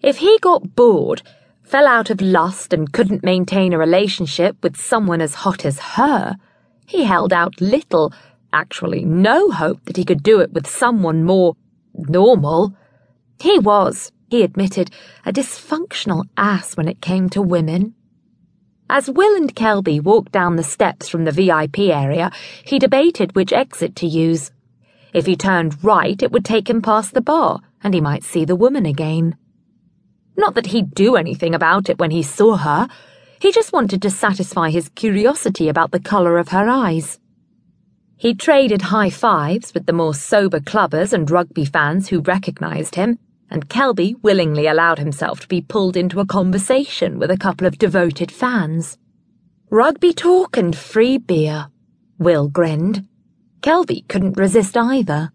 If he got bored, fell out of lust, and couldn't maintain a relationship with someone as hot as her, he held out little, actually no hope that he could do it with someone more normal. He was, he admitted, a dysfunctional ass when it came to women. As Will and Kelby walked down the steps from the VIP area, he debated which exit to use. If he turned right, it would take him past the bar, and he might see the woman again. Not that he'd do anything about it when he saw her. He just wanted to satisfy his curiosity about the colour of her eyes. He traded high fives with the more sober clubbers and rugby fans who recognised him, and Kelby willingly allowed himself to be pulled into a conversation with a couple of devoted fans. Rugby talk and free beer. Will grinned. Kelby couldn't resist either.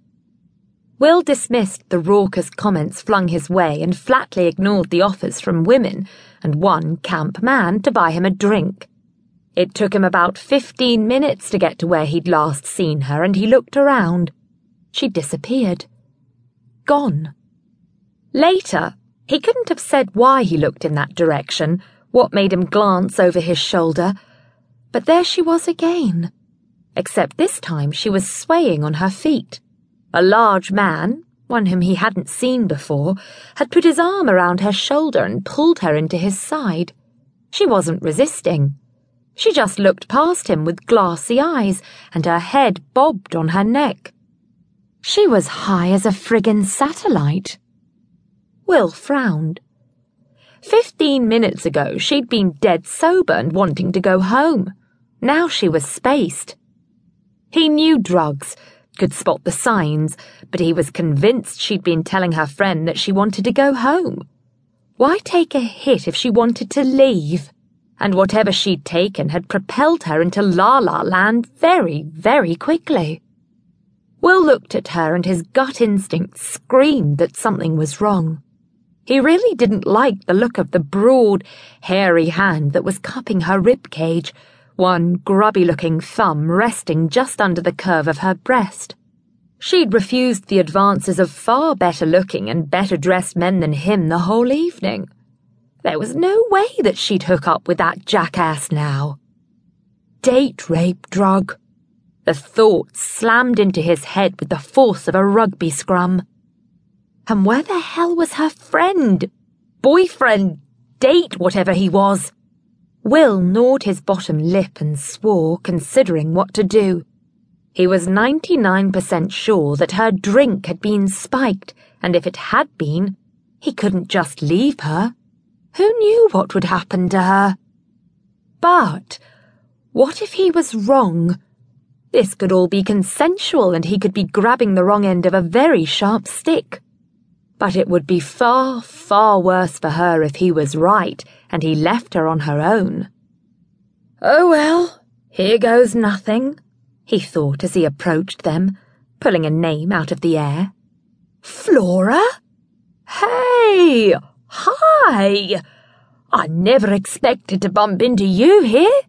Will dismissed the raucous comments flung his way and flatly ignored the offers from women and one camp man to buy him a drink. It took him about fifteen minutes to get to where he'd last seen her, and he looked around. She'd disappeared. Gone. Later, he couldn't have said why he looked in that direction, what made him glance over his shoulder, but there she was again. Except this time she was swaying on her feet. A large man, one whom he hadn't seen before, had put his arm around her shoulder and pulled her into his side. She wasn't resisting. She just looked past him with glassy eyes, and her head bobbed on her neck. She was high as a friggin' satellite. Will frowned. Fifteen minutes ago, she'd been dead sober and wanting to go home. Now she was spaced. He knew drugs, could spot the signs, but he was convinced she'd been telling her friend that she wanted to go home. Why take a hit if she wanted to leave? And whatever she'd taken had propelled her into La La Land very, very quickly. Will looked at her and his gut instinct screamed that something was wrong. He really didn't like the look of the broad, hairy hand that was cupping her rib cage, one grubby looking thumb resting just under the curve of her breast. She'd refused the advances of far better looking and better dressed men than him the whole evening. There was no way that she'd hook up with that jackass now. Date rape drug. The thought slammed into his head with the force of a rugby scrum. And where the hell was her friend? Boyfriend? Date, whatever he was? Will gnawed his bottom lip and swore, considering what to do. He was 99% sure that her drink had been spiked, and if it had been, he couldn't just leave her. Who knew what would happen to her? But what if he was wrong? This could all be consensual, and he could be grabbing the wrong end of a very sharp stick. But it would be far, far worse for her if he was right and he left her on her own. Oh well, here goes nothing, he thought as he approached them, pulling a name out of the air. Flora? Hey! Hi! I never expected to bump into you here.